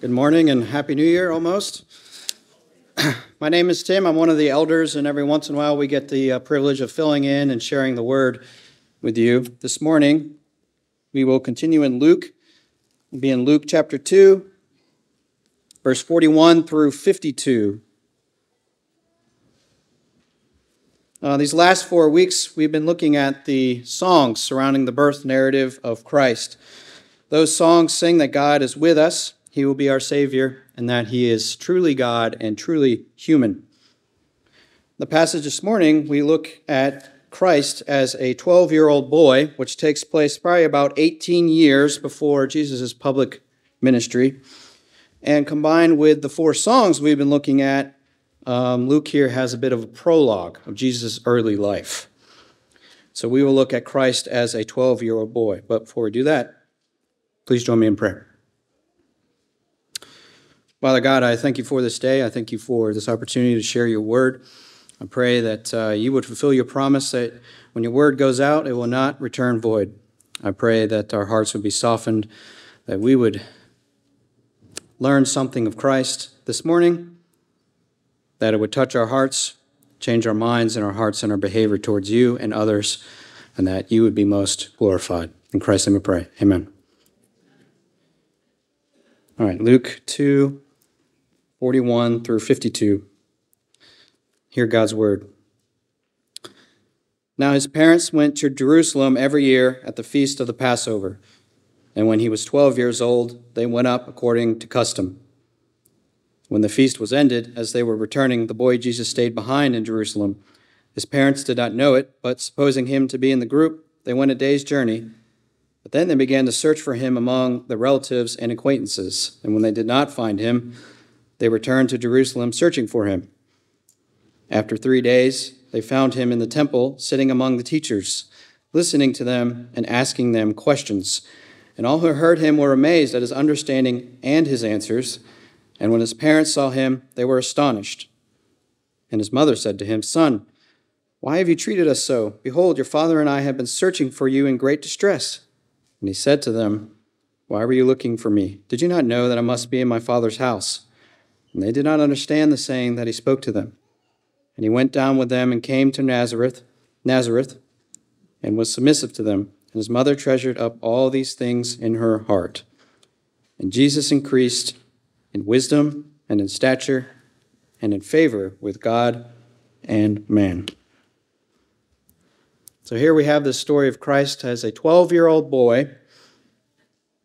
Good morning and Happy New Year almost. My name is Tim. I'm one of the elders, and every once in a while we get the uh, privilege of filling in and sharing the word with you. This morning we will continue in Luke. We'll be in Luke chapter 2, verse 41 through 52. Uh, these last four weeks, we've been looking at the songs surrounding the birth narrative of Christ. Those songs sing that God is with us he will be our Savior, and that He is truly God and truly human. The passage this morning, we look at Christ as a 12 year old boy, which takes place probably about 18 years before Jesus' public ministry. And combined with the four songs we've been looking at, um, Luke here has a bit of a prologue of Jesus' early life. So we will look at Christ as a 12 year old boy. But before we do that, please join me in prayer. Father God, I thank you for this day. I thank you for this opportunity to share your word. I pray that uh, you would fulfill your promise that when your word goes out, it will not return void. I pray that our hearts would be softened, that we would learn something of Christ this morning, that it would touch our hearts, change our minds and our hearts and our behavior towards you and others, and that you would be most glorified. In Christ's name we pray. Amen. All right, Luke 2, 41 through 52. Hear God's word. Now his parents went to Jerusalem every year at the feast of the Passover. And when he was 12 years old, they went up according to custom. When the feast was ended, as they were returning, the boy Jesus stayed behind in Jerusalem. His parents did not know it, but supposing him to be in the group, they went a day's journey. But then they began to search for him among the relatives and acquaintances. And when they did not find him, they returned to Jerusalem searching for him. After three days, they found him in the temple, sitting among the teachers, listening to them and asking them questions. And all who heard him were amazed at his understanding and his answers. And when his parents saw him, they were astonished. And his mother said to him, Son, why have you treated us so? Behold, your father and I have been searching for you in great distress. And he said to them, Why were you looking for me? Did you not know that I must be in my father's house? And they did not understand the saying that he spoke to them. And he went down with them and came to Nazareth, Nazareth, and was submissive to them. And his mother treasured up all these things in her heart. And Jesus increased in wisdom and in stature and in favor with God and man. So here we have this story of Christ as a 12 year old boy.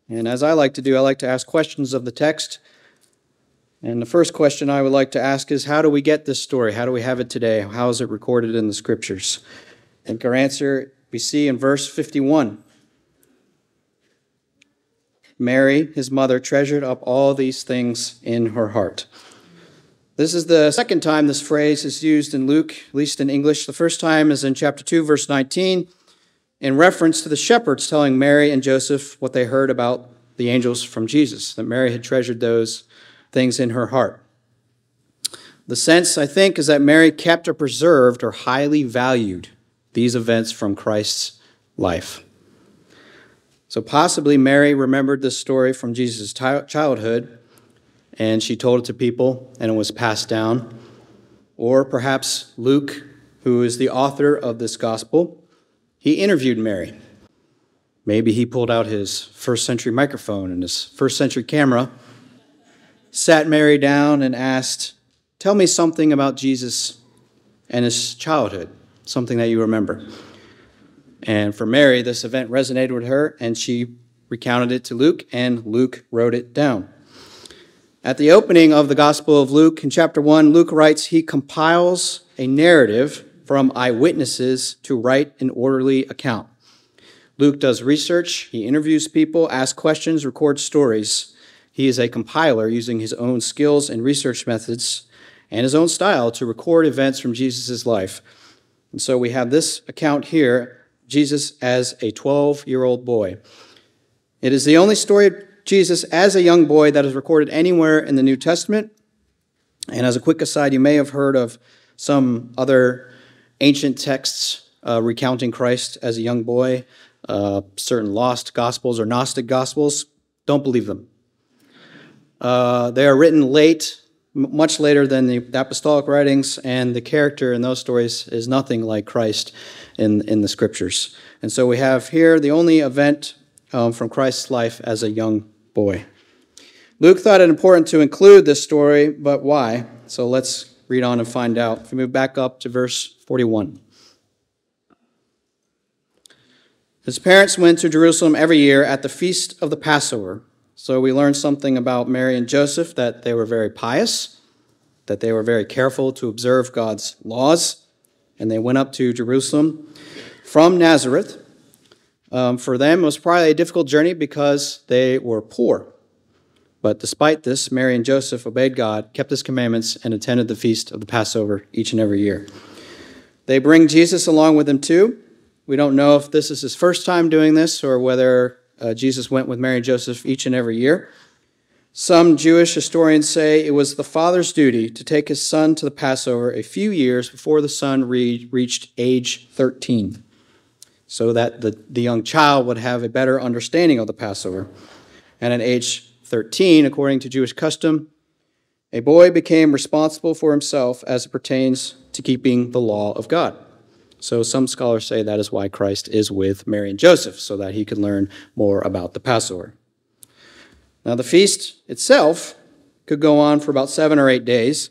And as I like to do, I like to ask questions of the text and the first question I would like to ask is how do we get this story? How do we have it today? How is it recorded in the scriptures? I think our answer we see in verse 51. Mary, his mother, treasured up all these things in her heart. This is the second time this phrase is used in Luke, at least in English. The first time is in chapter 2, verse 19, in reference to the shepherds telling Mary and Joseph what they heard about the angels from Jesus, that Mary had treasured those things in her heart. The sense, I think, is that Mary kept or preserved or highly valued these events from Christ's life. So possibly Mary remembered this story from Jesus' childhood and she told it to people and it was passed down. Or perhaps Luke, who is the author of this gospel, he interviewed Mary. Maybe he pulled out his first century microphone and his first century camera sat Mary down and asked, Tell me something about Jesus and his childhood, something that you remember. And for Mary, this event resonated with her, and she recounted it to Luke, and Luke wrote it down. At the opening of the Gospel of Luke, in chapter 1, Luke writes, He compiles a narrative from eyewitnesses to write an orderly account. Luke does research, he interviews people, asks questions, records stories. He is a compiler using his own skills and research methods and his own style to record events from Jesus' life. And so we have this account here Jesus as a 12 year old boy. It is the only story of Jesus as a young boy that is recorded anywhere in the New Testament. And as a quick aside, you may have heard of some other ancient texts uh, recounting Christ as a young boy, uh, certain lost gospels or Gnostic gospels. Don't believe them. Uh, they are written late, much later than the apostolic writings, and the character in those stories is nothing like Christ in, in the scriptures. And so we have here the only event um, from Christ's life as a young boy. Luke thought it important to include this story, but why? So let's read on and find out. If we move back up to verse 41. His parents went to Jerusalem every year at the feast of the Passover. So we learn something about Mary and Joseph that they were very pious, that they were very careful to observe God's laws, and they went up to Jerusalem from Nazareth. Um, for them, it was probably a difficult journey because they were poor. But despite this, Mary and Joseph obeyed God, kept his commandments, and attended the feast of the Passover each and every year. They bring Jesus along with them too. We don't know if this is his first time doing this or whether uh, Jesus went with Mary and Joseph each and every year. Some Jewish historians say it was the father's duty to take his son to the Passover a few years before the son re- reached age 13, so that the, the young child would have a better understanding of the Passover. And at age 13, according to Jewish custom, a boy became responsible for himself as it pertains to keeping the law of God. So some scholars say that is why Christ is with Mary and Joseph, so that he can learn more about the Passover. Now, the feast itself could go on for about seven or eight days.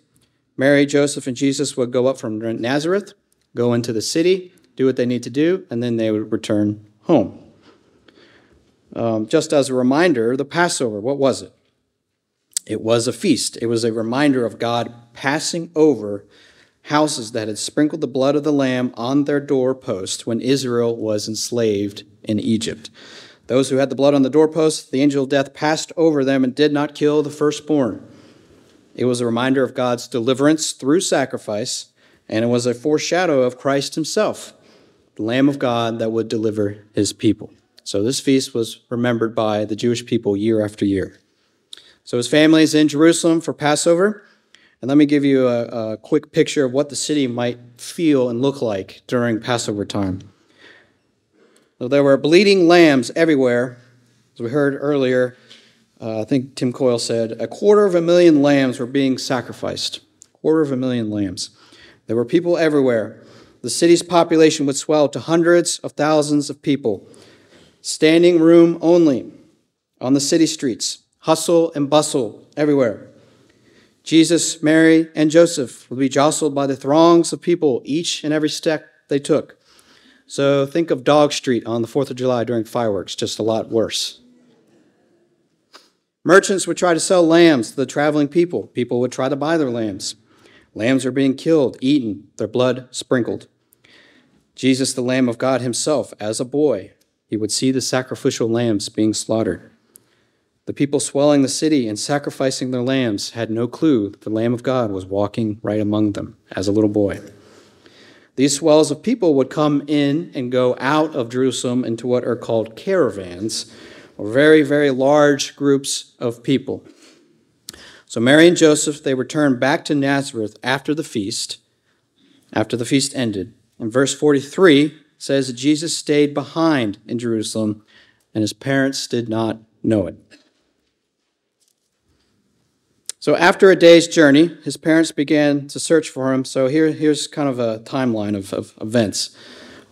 Mary, Joseph, and Jesus would go up from Nazareth, go into the city, do what they need to do, and then they would return home. Um, just as a reminder, the Passover, what was it? It was a feast. It was a reminder of God passing over houses that had sprinkled the blood of the Lamb on their doorpost when Israel was enslaved in Egypt. Those who had the blood on the doorpost, the angel of death passed over them and did not kill the firstborn. It was a reminder of God's deliverance through sacrifice, and it was a foreshadow of Christ himself, the Lamb of God that would deliver his people. So this feast was remembered by the Jewish people year after year. So his family is in Jerusalem for Passover. And let me give you a, a, quick picture of what the city might feel and look like during Passover time. So there were bleeding lambs everywhere. As we heard earlier, uh, I think Tim Coyle said a quarter of a million lambs were being sacrificed. A quarter of a million lambs. There were people everywhere. The city's population would swell to hundreds of thousands of people. Standing room only on the city streets. Hustle and bustle everywhere. Jesus, Mary, and Joseph would be jostled by the throngs of people each and every step they took. So think of Dog Street on the 4th of July during fireworks, just a lot worse. Merchants would try to sell lambs to the traveling people. People would try to buy their lambs. Lambs are being killed, eaten, their blood sprinkled. Jesus, the Lamb of God himself, as a boy, he would see the sacrificial lambs being slaughtered. The people swelling the city and sacrificing their lambs had no clue that the Lamb of God was walking right among them as a little boy. These swells of people would come in and go out of Jerusalem into what are called caravans, or very, very large groups of people. So Mary and Joseph, they returned back to Nazareth after the feast, after the feast ended. And verse 43 says that Jesus stayed behind in Jerusalem, and his parents did not know it. So after a day's journey, his parents began to search for him. So here, here's kind of a timeline of, of events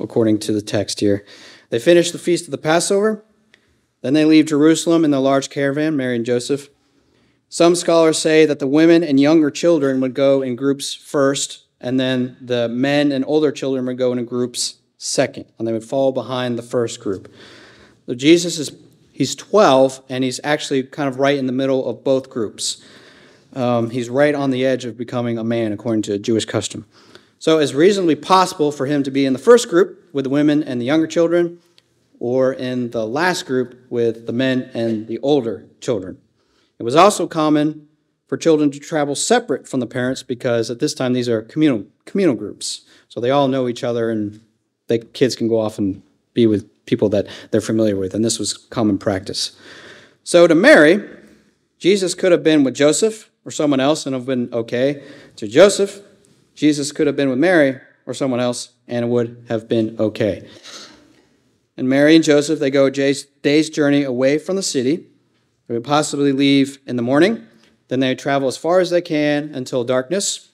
according to the text here. They finish the feast of the Passover. Then they leave Jerusalem in the large caravan, Mary and Joseph. Some scholars say that the women and younger children would go in groups first, and then the men and older children would go in groups second, and they would fall behind the first group. So Jesus is he's 12, and he's actually kind of right in the middle of both groups. Um, he's right on the edge of becoming a man according to Jewish custom. So it's reasonably possible for him to be in the first group with the women and the younger children, or in the last group with the men and the older children. It was also common for children to travel separate from the parents because at this time these are communal, communal groups. So they all know each other and the kids can go off and be with people that they're familiar with, and this was common practice. So to Mary, Jesus could have been with Joseph or someone else and have been okay. To Joseph, Jesus could have been with Mary or someone else and it would have been okay. And Mary and Joseph, they go a day's journey away from the city. They would possibly leave in the morning. Then they travel as far as they can until darkness.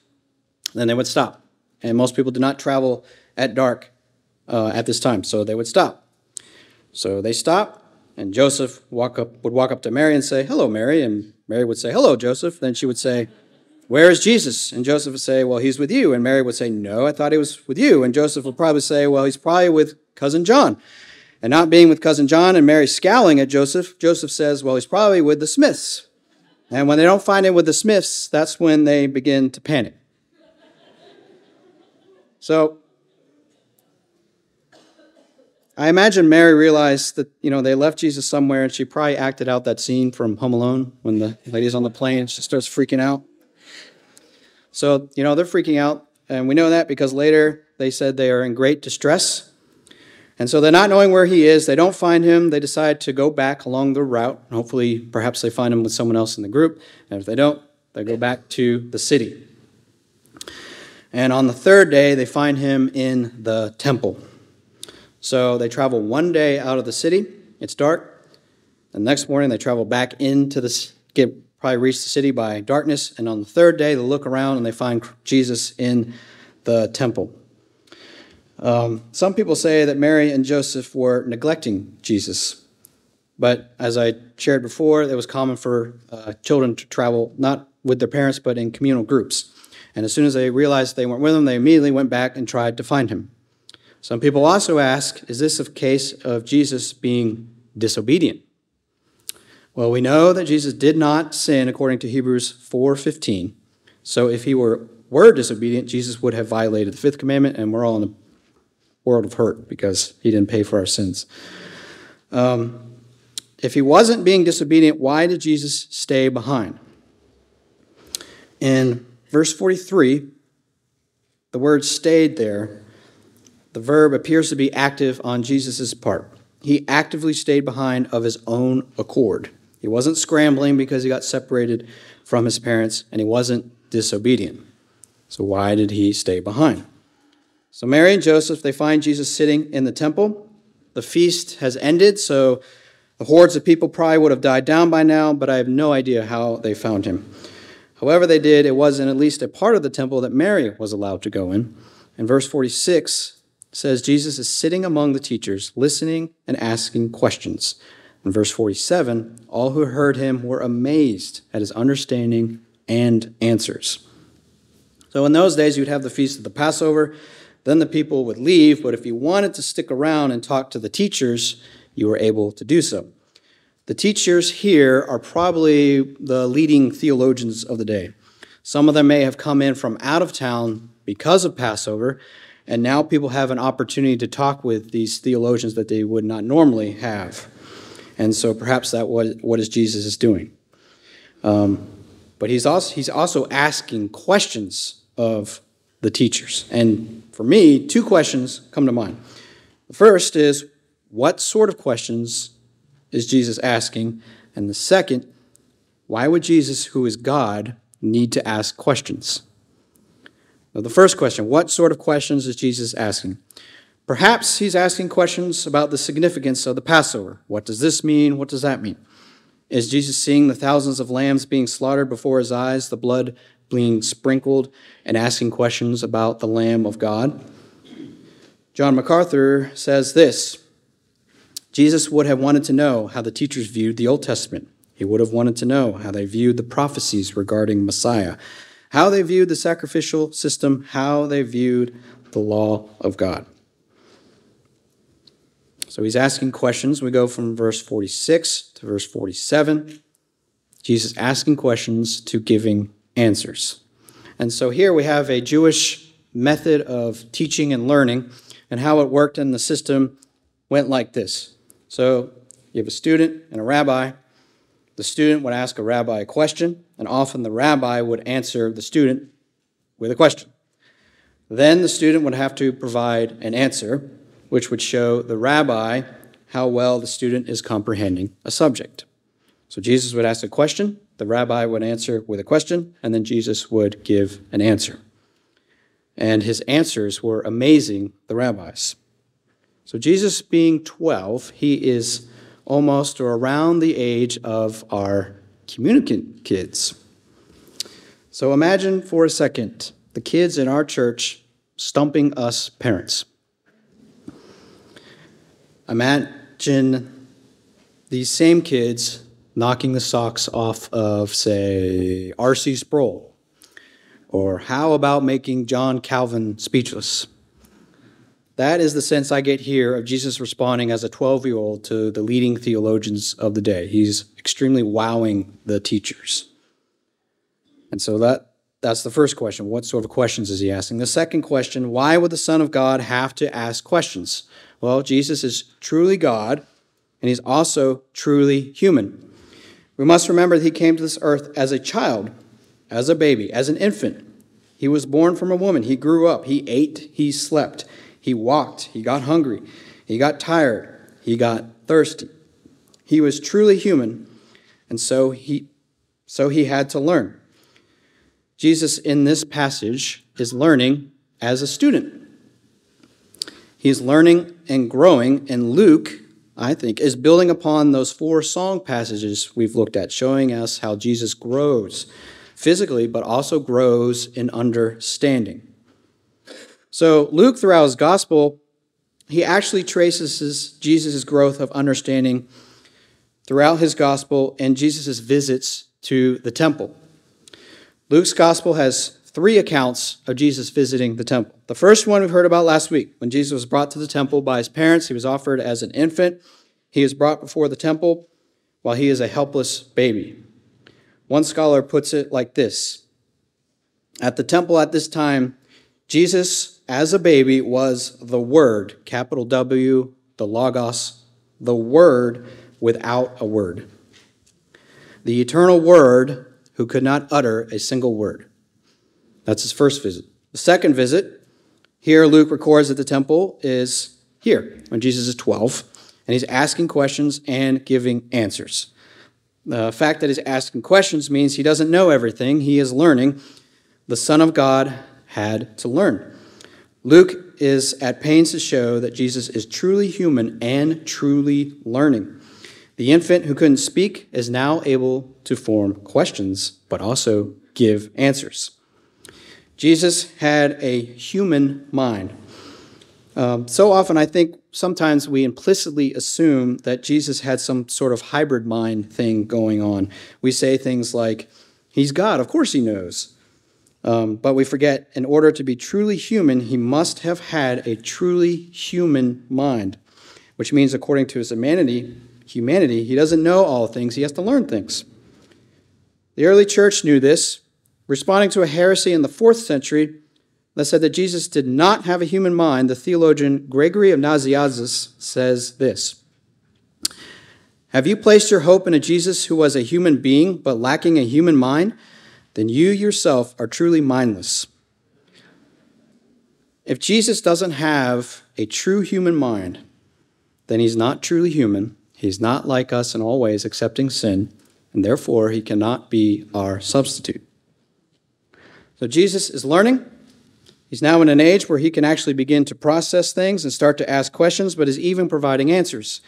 Then they would stop. And most people did not travel at dark uh, at this time, so they would stop. So they stop, and Joseph walk up, would walk up to Mary and say, Hello, Mary. And Mary would say, Hello, Joseph. Then she would say, Where is Jesus? And Joseph would say, Well, he's with you. And Mary would say, No, I thought he was with you. And Joseph would probably say, Well, he's probably with cousin John. And not being with cousin John and Mary scowling at Joseph, Joseph says, Well, he's probably with the Smiths. And when they don't find him with the Smiths, that's when they begin to panic. So I imagine Mary realized that, you know, they left Jesus somewhere and she probably acted out that scene from Home Alone when the lady's on the plane and she starts freaking out. So, you know, they're freaking out. And we know that because later they said they are in great distress. And so they're not knowing where he is. They don't find him. They decide to go back along the route. And Hopefully, perhaps they find him with someone else in the group. And if they don't, they go back to the city. And on the third day, they find him in the temple. So they travel one day out of the city. It's dark. The next morning, they travel back into the get probably reach the city by darkness. And on the third day, they look around and they find Jesus in the temple. Um, some people say that Mary and Joseph were neglecting Jesus. But as I shared before, it was common for uh, children to travel not with their parents, but in communal groups. And as soon as they realized they weren't with him, they immediately went back and tried to find him. Some people also ask, is this a case of Jesus being disobedient? Well, we know that Jesus did not sin according to Hebrews 4:15. So if he were were disobedient, Jesus would have violated the fifth commandment, and we're all in a world of hurt because he didn't pay for our sins. Um, if he wasn't being disobedient, why did Jesus stay behind? In verse 43, the word stayed there. The verb appears to be active on Jesus' part. He actively stayed behind of his own accord. He wasn't scrambling because he got separated from his parents, and he wasn't disobedient. So, why did he stay behind? So, Mary and Joseph, they find Jesus sitting in the temple. The feast has ended, so the hordes of people probably would have died down by now, but I have no idea how they found him. However, they did, it was in at least a part of the temple that Mary was allowed to go in. In verse 46 says Jesus is sitting among the teachers, listening and asking questions. In verse 47, all who heard him were amazed at his understanding and answers. So in those days, you'd have the feast of the Passover. Then the people would leave, but if you wanted to stick around and talk to the teachers, you were able to do so. The teachers here are probably the leading theologians of the day. Some of them may have come in from out of town because of Passover, and now people have an opportunity to talk with these theologians that they would not normally have. And so perhaps that what, what is Jesus is doing. Um, but he's also, he's also asking questions of the teachers. And for me, two questions come to mind. The first is, what sort of questions is Jesus asking? And the second, why would Jesus, who is God, need to ask questions? Now, the first question, what sort of questions is Jesus asking? Perhaps he's asking questions about the significance of the Passover. What does this mean? What does that mean? Is Jesus seeing the thousands of lambs being slaughtered before his eyes, the blood being sprinkled, and asking questions about the Lamb of God? John MacArthur says this Jesus would have wanted to know how the teachers viewed the Old Testament. He would have wanted to know how they viewed the prophecies regarding Messiah, how they viewed the sacrificial system, how they viewed the law of God. So he's asking questions. We go from verse 46 to verse 47. Jesus asking questions to giving answers. And so here we have a Jewish method of teaching and learning, and how it worked in the system went like this. So you have a student and a rabbi. The student would ask a rabbi a question, and often the rabbi would answer the student with a question. Then the student would have to provide an answer, which would show the rabbi how well the student is comprehending a subject. So Jesus would ask a question, the rabbi would answer with a question, and then Jesus would give an answer. And his answers were amazing, the rabbis. So Jesus being 12, he is almost or around the age of our communicant kids. So imagine for a second the kids in our church stumping us parents. Imagine these same kids knocking the socks off of, say, R.C. Sproul. Or how about making John Calvin speechless? That is the sense I get here of Jesus responding as a 12 year old to the leading theologians of the day. He's extremely wowing the teachers. And so that, that's the first question. What sort of questions is he asking? The second question why would the Son of God have to ask questions? Well, Jesus is truly God, and he's also truly human. We must remember that he came to this earth as a child, as a baby, as an infant. He was born from a woman. He grew up. He ate. He slept. He walked, he got hungry, he got tired, he got thirsty. He was truly human, and so he, so he had to learn. Jesus, in this passage, is learning as a student. He's learning and growing, and Luke, I think, is building upon those four song passages we've looked at, showing us how Jesus grows physically, but also grows in understanding. So, Luke, throughout his gospel, he actually traces his, Jesus' growth of understanding throughout his gospel and Jesus' visits to the temple. Luke's gospel has three accounts of Jesus visiting the temple. The first one we've heard about last week, when Jesus was brought to the temple by his parents, he was offered as an infant. He is brought before the temple while he is a helpless baby. One scholar puts it like this At the temple at this time, Jesus as a baby was the Word, capital W, the Logos, the Word without a word. The eternal Word who could not utter a single word. That's his first visit. The second visit, here Luke records that the temple is here when Jesus is 12, and he's asking questions and giving answers. The fact that he's asking questions means he doesn't know everything, he is learning. The Son of God had to learn. Luke is at pains to show that Jesus is truly human and truly learning. The infant who couldn't speak is now able to form questions, but also give answers. Jesus had a human mind. Um, so often, I think sometimes we implicitly assume that Jesus had some sort of hybrid mind thing going on. We say things like, He's God, of course He knows. Um, but we forget, in order to be truly human, he must have had a truly human mind, which means, according to his humanity, humanity, he doesn't know all things, he has to learn things. The early church knew this, responding to a heresy in the fourth century that said that Jesus did not have a human mind. The theologian Gregory of Nazianzus says this Have you placed your hope in a Jesus who was a human being but lacking a human mind? Then you yourself are truly mindless. If Jesus doesn't have a true human mind, then he's not truly human. He's not like us in all ways, accepting sin, and therefore he cannot be our substitute. So Jesus is learning. He's now in an age where he can actually begin to process things and start to ask questions, but is even providing answers.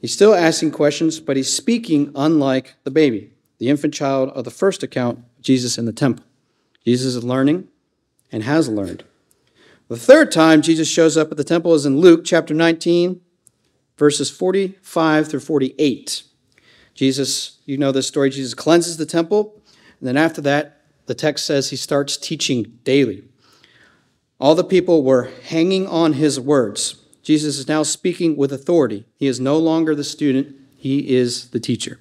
He's still asking questions, but he's speaking unlike the baby, the infant child of the first account Jesus in the temple. Jesus is learning and has learned. The third time Jesus shows up at the temple is in Luke chapter 19, verses 45 through 48. Jesus, you know this story, Jesus cleanses the temple, and then after that, the text says he starts teaching daily. All the people were hanging on his words. Jesus is now speaking with authority. He is no longer the student, he is the teacher.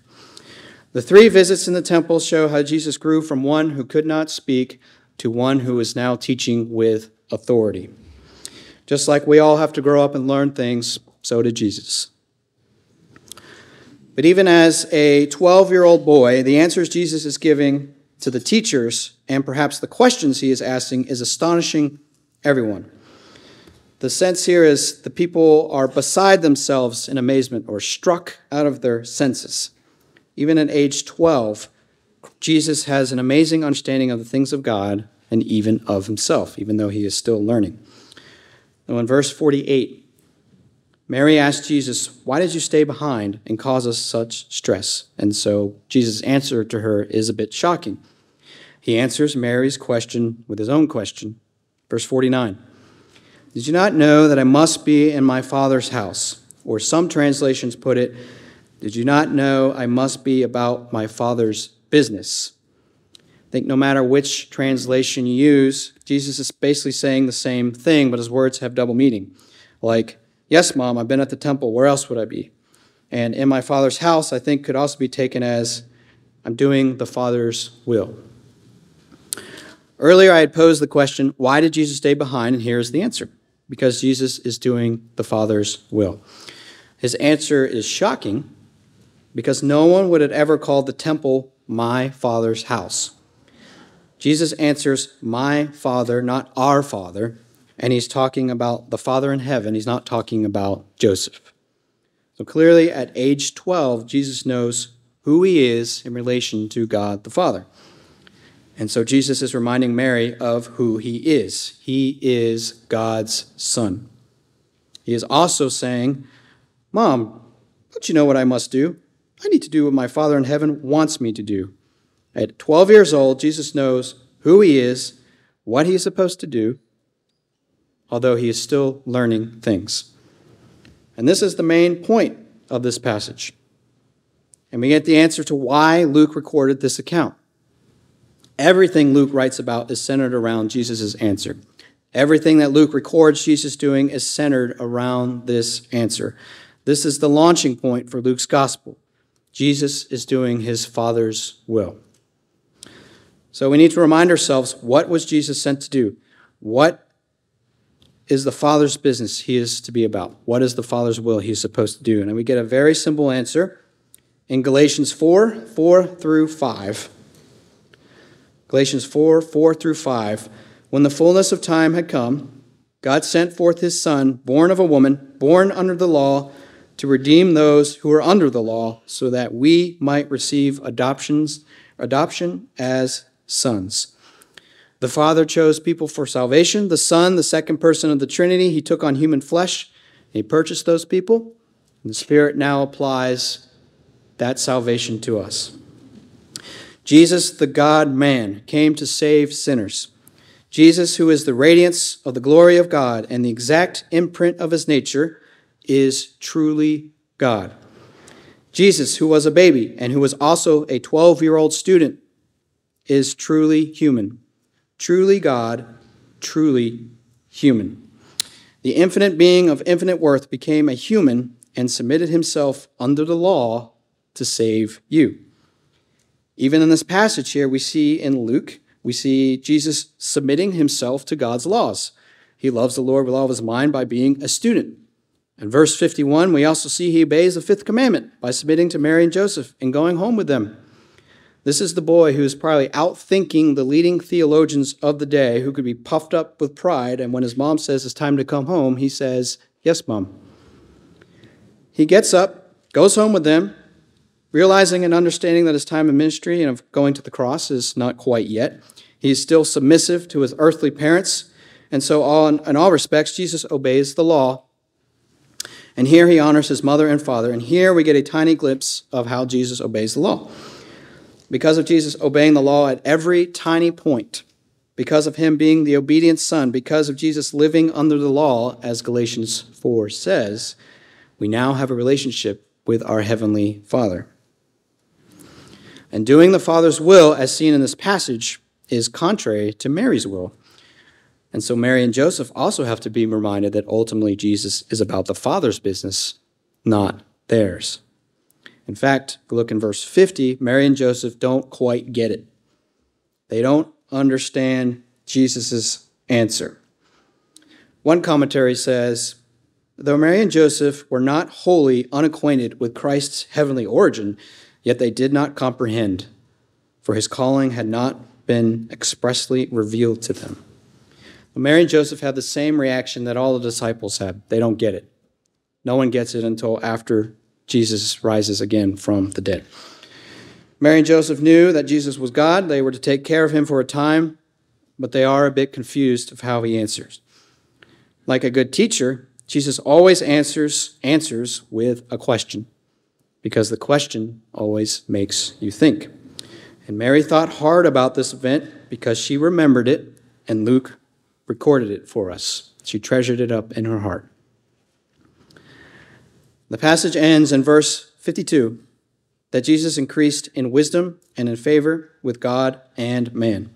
The three visits in the temple show how Jesus grew from one who could not speak to one who is now teaching with authority. Just like we all have to grow up and learn things, so did Jesus. But even as a 12 year old boy, the answers Jesus is giving to the teachers and perhaps the questions he is asking is astonishing everyone. The sense here is the people are beside themselves in amazement or struck out of their senses. Even at age 12, Jesus has an amazing understanding of the things of God and even of himself, even though he is still learning. Now, in verse 48, Mary asked Jesus, Why did you stay behind and cause us such stress? And so Jesus' answer to her is a bit shocking. He answers Mary's question with his own question. Verse 49 Did you not know that I must be in my Father's house? Or some translations put it, Did you not know I must be about my Father's business? I think no matter which translation you use, Jesus is basically saying the same thing, but his words have double meaning. Like, Yes, Mom, I've been at the temple. Where else would I be? And in my Father's house, I think could also be taken as I'm doing the Father's will. Earlier, I had posed the question, why did Jesus stay behind? And here's the answer because Jesus is doing the Father's will. His answer is shocking because no one would have ever called the temple my Father's house. Jesus answers, My Father, not our Father, and he's talking about the Father in heaven. He's not talking about Joseph. So clearly, at age 12, Jesus knows who he is in relation to God the Father. And so Jesus is reminding Mary of who he is. He is God's Son. He is also saying, Mom, don't you know what I must do? I need to do what my Father in heaven wants me to do. At 12 years old, Jesus knows who he is, what he is supposed to do, although he is still learning things. And this is the main point of this passage. And we get the answer to why Luke recorded this account. Everything Luke writes about is centered around Jesus' answer. Everything that Luke records Jesus doing is centered around this answer. This is the launching point for Luke's gospel. Jesus is doing his Father's will. So we need to remind ourselves what was Jesus sent to do? What is the Father's business he is to be about? What is the Father's will he's supposed to do? And we get a very simple answer in Galatians 4 4 through 5. Galatians 4 4 through 5. When the fullness of time had come, God sent forth his Son, born of a woman, born under the law, to redeem those who are under the law, so that we might receive adoptions, adoption as sons. The Father chose people for salvation. The Son, the second person of the Trinity, he took on human flesh. He purchased those people. And the Spirit now applies that salvation to us. Jesus, the God man, came to save sinners. Jesus, who is the radiance of the glory of God and the exact imprint of his nature, is truly God. Jesus, who was a baby and who was also a 12 year old student, is truly human truly God, truly human. The infinite being of infinite worth became a human and submitted himself under the law to save you. Even in this passage here, we see in Luke, we see Jesus submitting himself to God's laws. He loves the Lord with all of his mind by being a student. In verse 51, we also see he obeys the fifth commandment by submitting to Mary and Joseph and going home with them. This is the boy who is probably outthinking the leading theologians of the day who could be puffed up with pride. And when his mom says it's time to come home, he says, Yes, mom. He gets up, goes home with them, realizing and understanding that his time in ministry and of going to the cross is not quite yet. He's still submissive to his earthly parents. And so, all, in all respects, Jesus obeys the law. And here he honors his mother and father. And here we get a tiny glimpse of how Jesus obeys the law because of Jesus obeying the law at every tiny point, because of him being the obedient son, because of Jesus living under the law, as Galatians 4 says, we now have a relationship with our Heavenly Father. And doing the Father's will, as seen in this passage, is contrary to Mary's will. And so Mary and Joseph also have to be reminded that ultimately Jesus is about the Father's business, not theirs. In fact, look in verse 50, Mary and Joseph don't quite get it. They don't understand Jesus' answer. One commentary says, Though Mary and Joseph were not wholly unacquainted with Christ's heavenly origin, yet they did not comprehend, for his calling had not been expressly revealed to them. Well, Mary and Joseph have the same reaction that all the disciples had. They don't get it. No one gets it until after Jesus rises again from the dead. Mary and Joseph knew that Jesus was God. They were to take care of him for a time, but they are a bit confused of how he answers. Like a good teacher, Jesus always answers answers with a question because the question always makes you think. And Mary thought hard about this event because she remembered it and Luke recorded it for us. She treasured it up in her heart. The passage ends in verse 52 that Jesus increased in wisdom and in favor with God and man.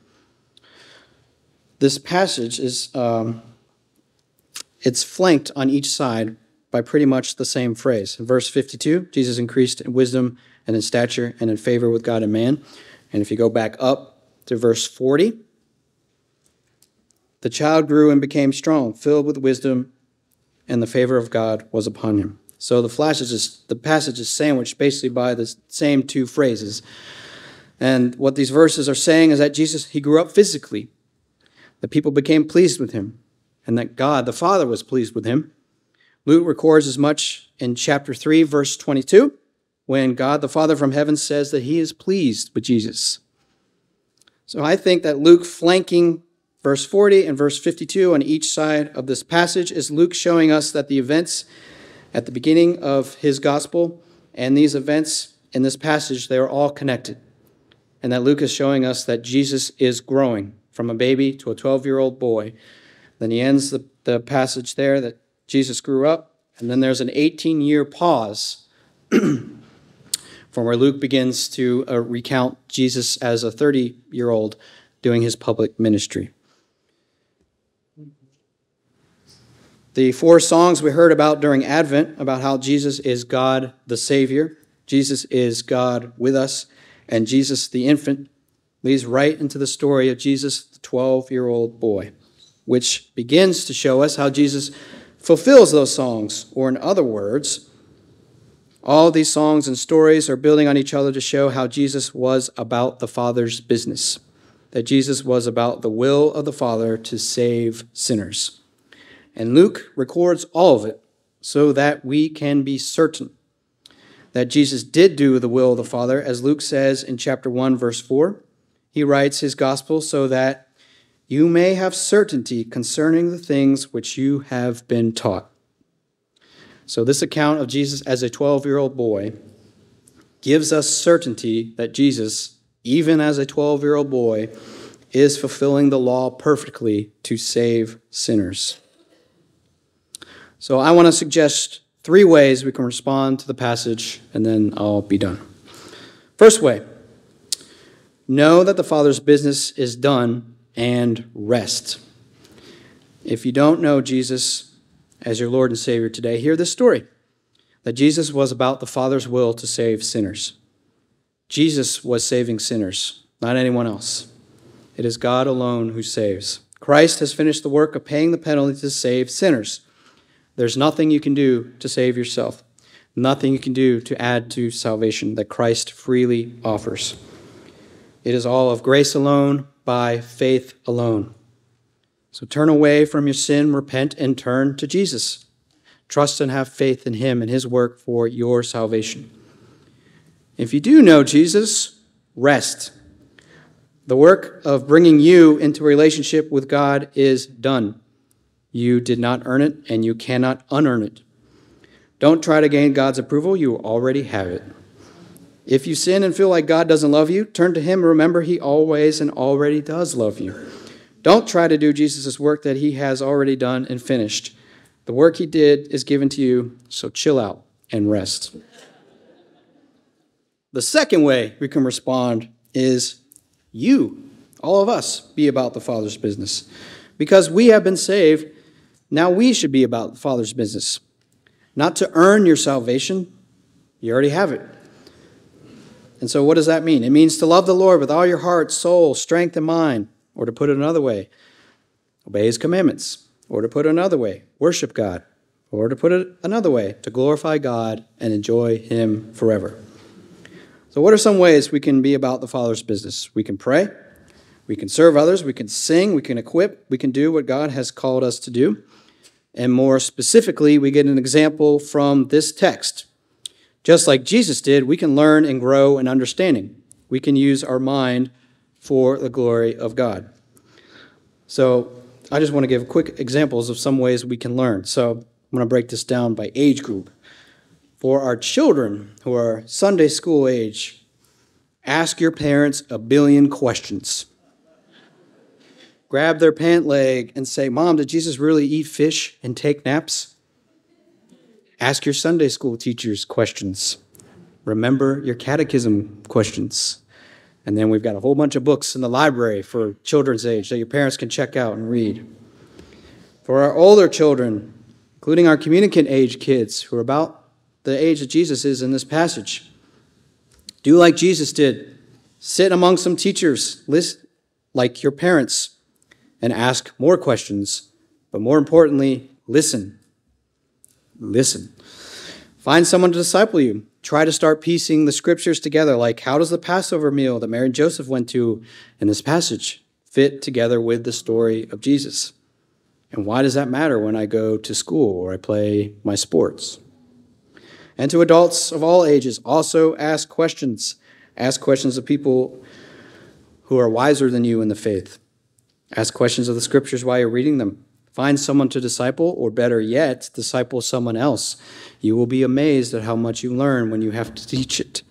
This passage is um, it's flanked on each side by pretty much the same phrase. In verse 52, Jesus increased in wisdom and in stature and in favor with God and man. And if you go back up to verse 40, the child grew and became strong, filled with wisdom, and the favor of God was upon him. So the passage is, the passage is sandwiched basically by the same two phrases. And what these verses are saying is that Jesus, he grew up physically. The people became pleased with him, and that God, the Father, was pleased with him. Luke records as much in chapter 3, verse 22, when God, the Father from heaven, says that he is pleased with Jesus. So I think that Luke flanking verse 40 and verse 52 on each side of this passage is Luke showing us that the events at the beginning of his gospel and these events in this passage, they are all connected. And that Luke is showing us that Jesus is growing from a baby to a 12 year old boy. Then he ends the, the passage there that Jesus grew up. And then there's an 18 year pause from where Luke begins to uh, recount Jesus as a 30 year old doing his public ministry. The four songs we heard about during Advent about how Jesus is God the Savior, Jesus is God with us, and Jesus the infant leads right into the story of Jesus, the 12 year old boy, which begins to show us how Jesus fulfills those songs, or in other words, all these songs and stories are building on each other to show how Jesus was about the Father's business, that Jesus was about the will of the Father to save sinners. And Luke records all of it so that we can be certain that Jesus did do the will of the Father, as Luke says in chapter 1, verse 4. He writes his gospel so that you may have certainty concerning the things which you have been taught. So, this account of Jesus as a 12 year old boy gives us certainty that Jesus, even as a 12 year old boy, is fulfilling the law perfectly to save sinners. So I want to suggest three ways we can respond to the passage, and then I'll be done. First way know that the Father's business is done and rest. If you don't know Jesus as your Lord and Savior today, hear this story that Jesus was about the Father's will to save sinners. Jesus was saving sinners, not anyone else. It is God alone who saves. Christ has finished the work of paying the penalty to save sinners. There's nothing you can do to save yourself, nothing you can do to add to salvation that Christ freely offers. It is all of grace alone, by faith alone. So turn away from your sin, repent, and turn to Jesus. Trust and have faith in Him and His work for your salvation. If you do know Jesus, rest. The work of bringing you into relationship with God is done. You did not earn it, and you cannot unearn it. Don't try to gain God's approval, you already have it. If you sin and feel like God doesn't love you, turn to Him. Remember, He always and already does love you. Don't try to do Jesus' work that He has already done and finished. The work He did is given to you, so chill out and rest. The second way we can respond is you, all of us, be about the Father's business. Because we have been saved now we should be about the Father's business. Not to earn your salvation, you already have it. And so, what does that mean? It means to love the Lord with all your heart, soul, strength, and mind. Or to put it another way, obey his commandments. Or to put it another way, worship God. Or to put it another way, to glorify God and enjoy him forever. So, what are some ways we can be about the Father's business? We can pray, we can serve others, we can sing, we can equip, we can do what God has called us to do. And more specifically, we get an example from this text. Just like Jesus did, we can learn and grow in understanding. We can use our mind for the glory of God. So, I just want to give quick examples of some ways we can learn. So, I'm going to break this down by age group. For our children who are Sunday school age, ask your parents a billion questions. Grab their pant leg and say, Mom, did Jesus really eat fish and take naps? Ask your Sunday school teachers questions. Remember your catechism questions. And then we've got a whole bunch of books in the library for children's age that your parents can check out and read. For our older children, including our communicant age kids who are about the age that Jesus is in this passage, do like Jesus did. Sit among some teachers, list like your parents, and ask more questions. But more importantly, listen. Listen. Find someone to disciple you. Try to start piecing the scriptures together, like how does the Passover meal that Mary and Joseph went to in this passage fit together with the story of Jesus? And why does that matter when I go to school or I play my sports? And to adults of all ages, also ask questions. Ask questions of people who are wiser than you in the faith. Ask questions of the scriptures while you're reading them. Find someone to disciple, or better yet, disciple someone else. You will be amazed at how much you learn when you have to teach it.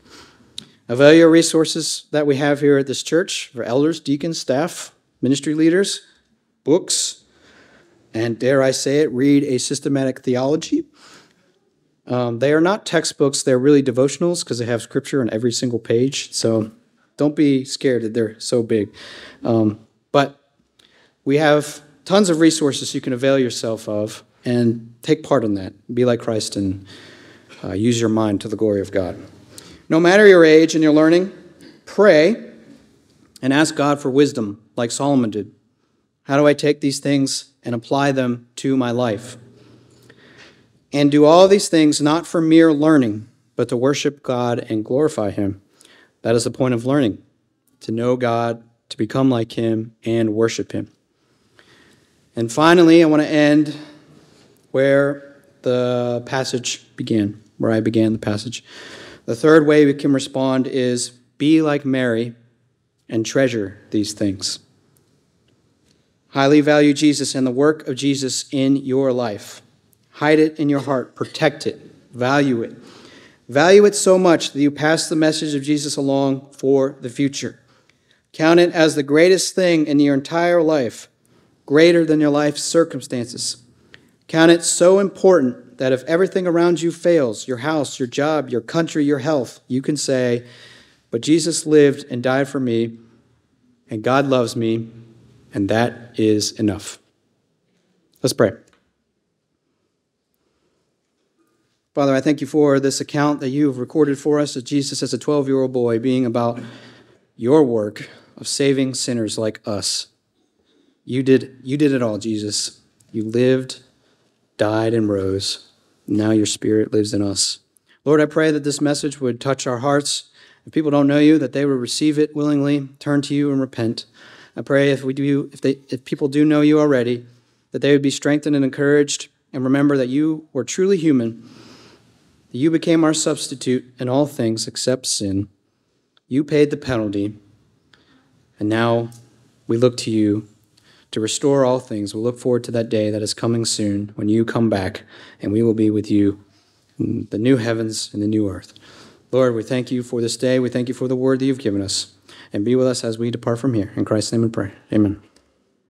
Evaluate resources that we have here at this church for elders, deacons, staff, ministry leaders, books, and dare I say it, read a systematic theology. Um, they are not textbooks, they're really devotionals because they have scripture on every single page. So don't be scared that they're so big. Um, we have tons of resources you can avail yourself of and take part in that. Be like Christ and uh, use your mind to the glory of God. No matter your age and your learning, pray and ask God for wisdom, like Solomon did. How do I take these things and apply them to my life? And do all these things not for mere learning, but to worship God and glorify Him. That is the point of learning to know God, to become like Him, and worship Him. And finally, I want to end where the passage began, where I began the passage. The third way we can respond is be like Mary and treasure these things. Highly value Jesus and the work of Jesus in your life. Hide it in your heart, protect it, value it. Value it so much that you pass the message of Jesus along for the future. Count it as the greatest thing in your entire life greater than your life's circumstances. Count it so important that if everything around you fails your house, your job, your country, your health you can say, But Jesus lived and died for me, and God loves me, and that is enough. Let's pray. Father, I thank you for this account that you have recorded for us of Jesus as a 12 year old boy being about your work of saving sinners like us. You did, you did it all, Jesus. You lived, died, and rose. Now your spirit lives in us. Lord, I pray that this message would touch our hearts. If people don't know you, that they would receive it willingly, turn to you, and repent. I pray if we do, if they, if people do know you already, that they would be strengthened and encouraged, and remember that you were truly human. That you became our substitute in all things except sin. You paid the penalty, and now we look to you to restore all things. We'll look forward to that day that is coming soon when you come back and we will be with you in the new heavens and the new earth. Lord, we thank you for this day. We thank you for the word that you've given us. And be with us as we depart from here. In Christ's name we pray. Amen.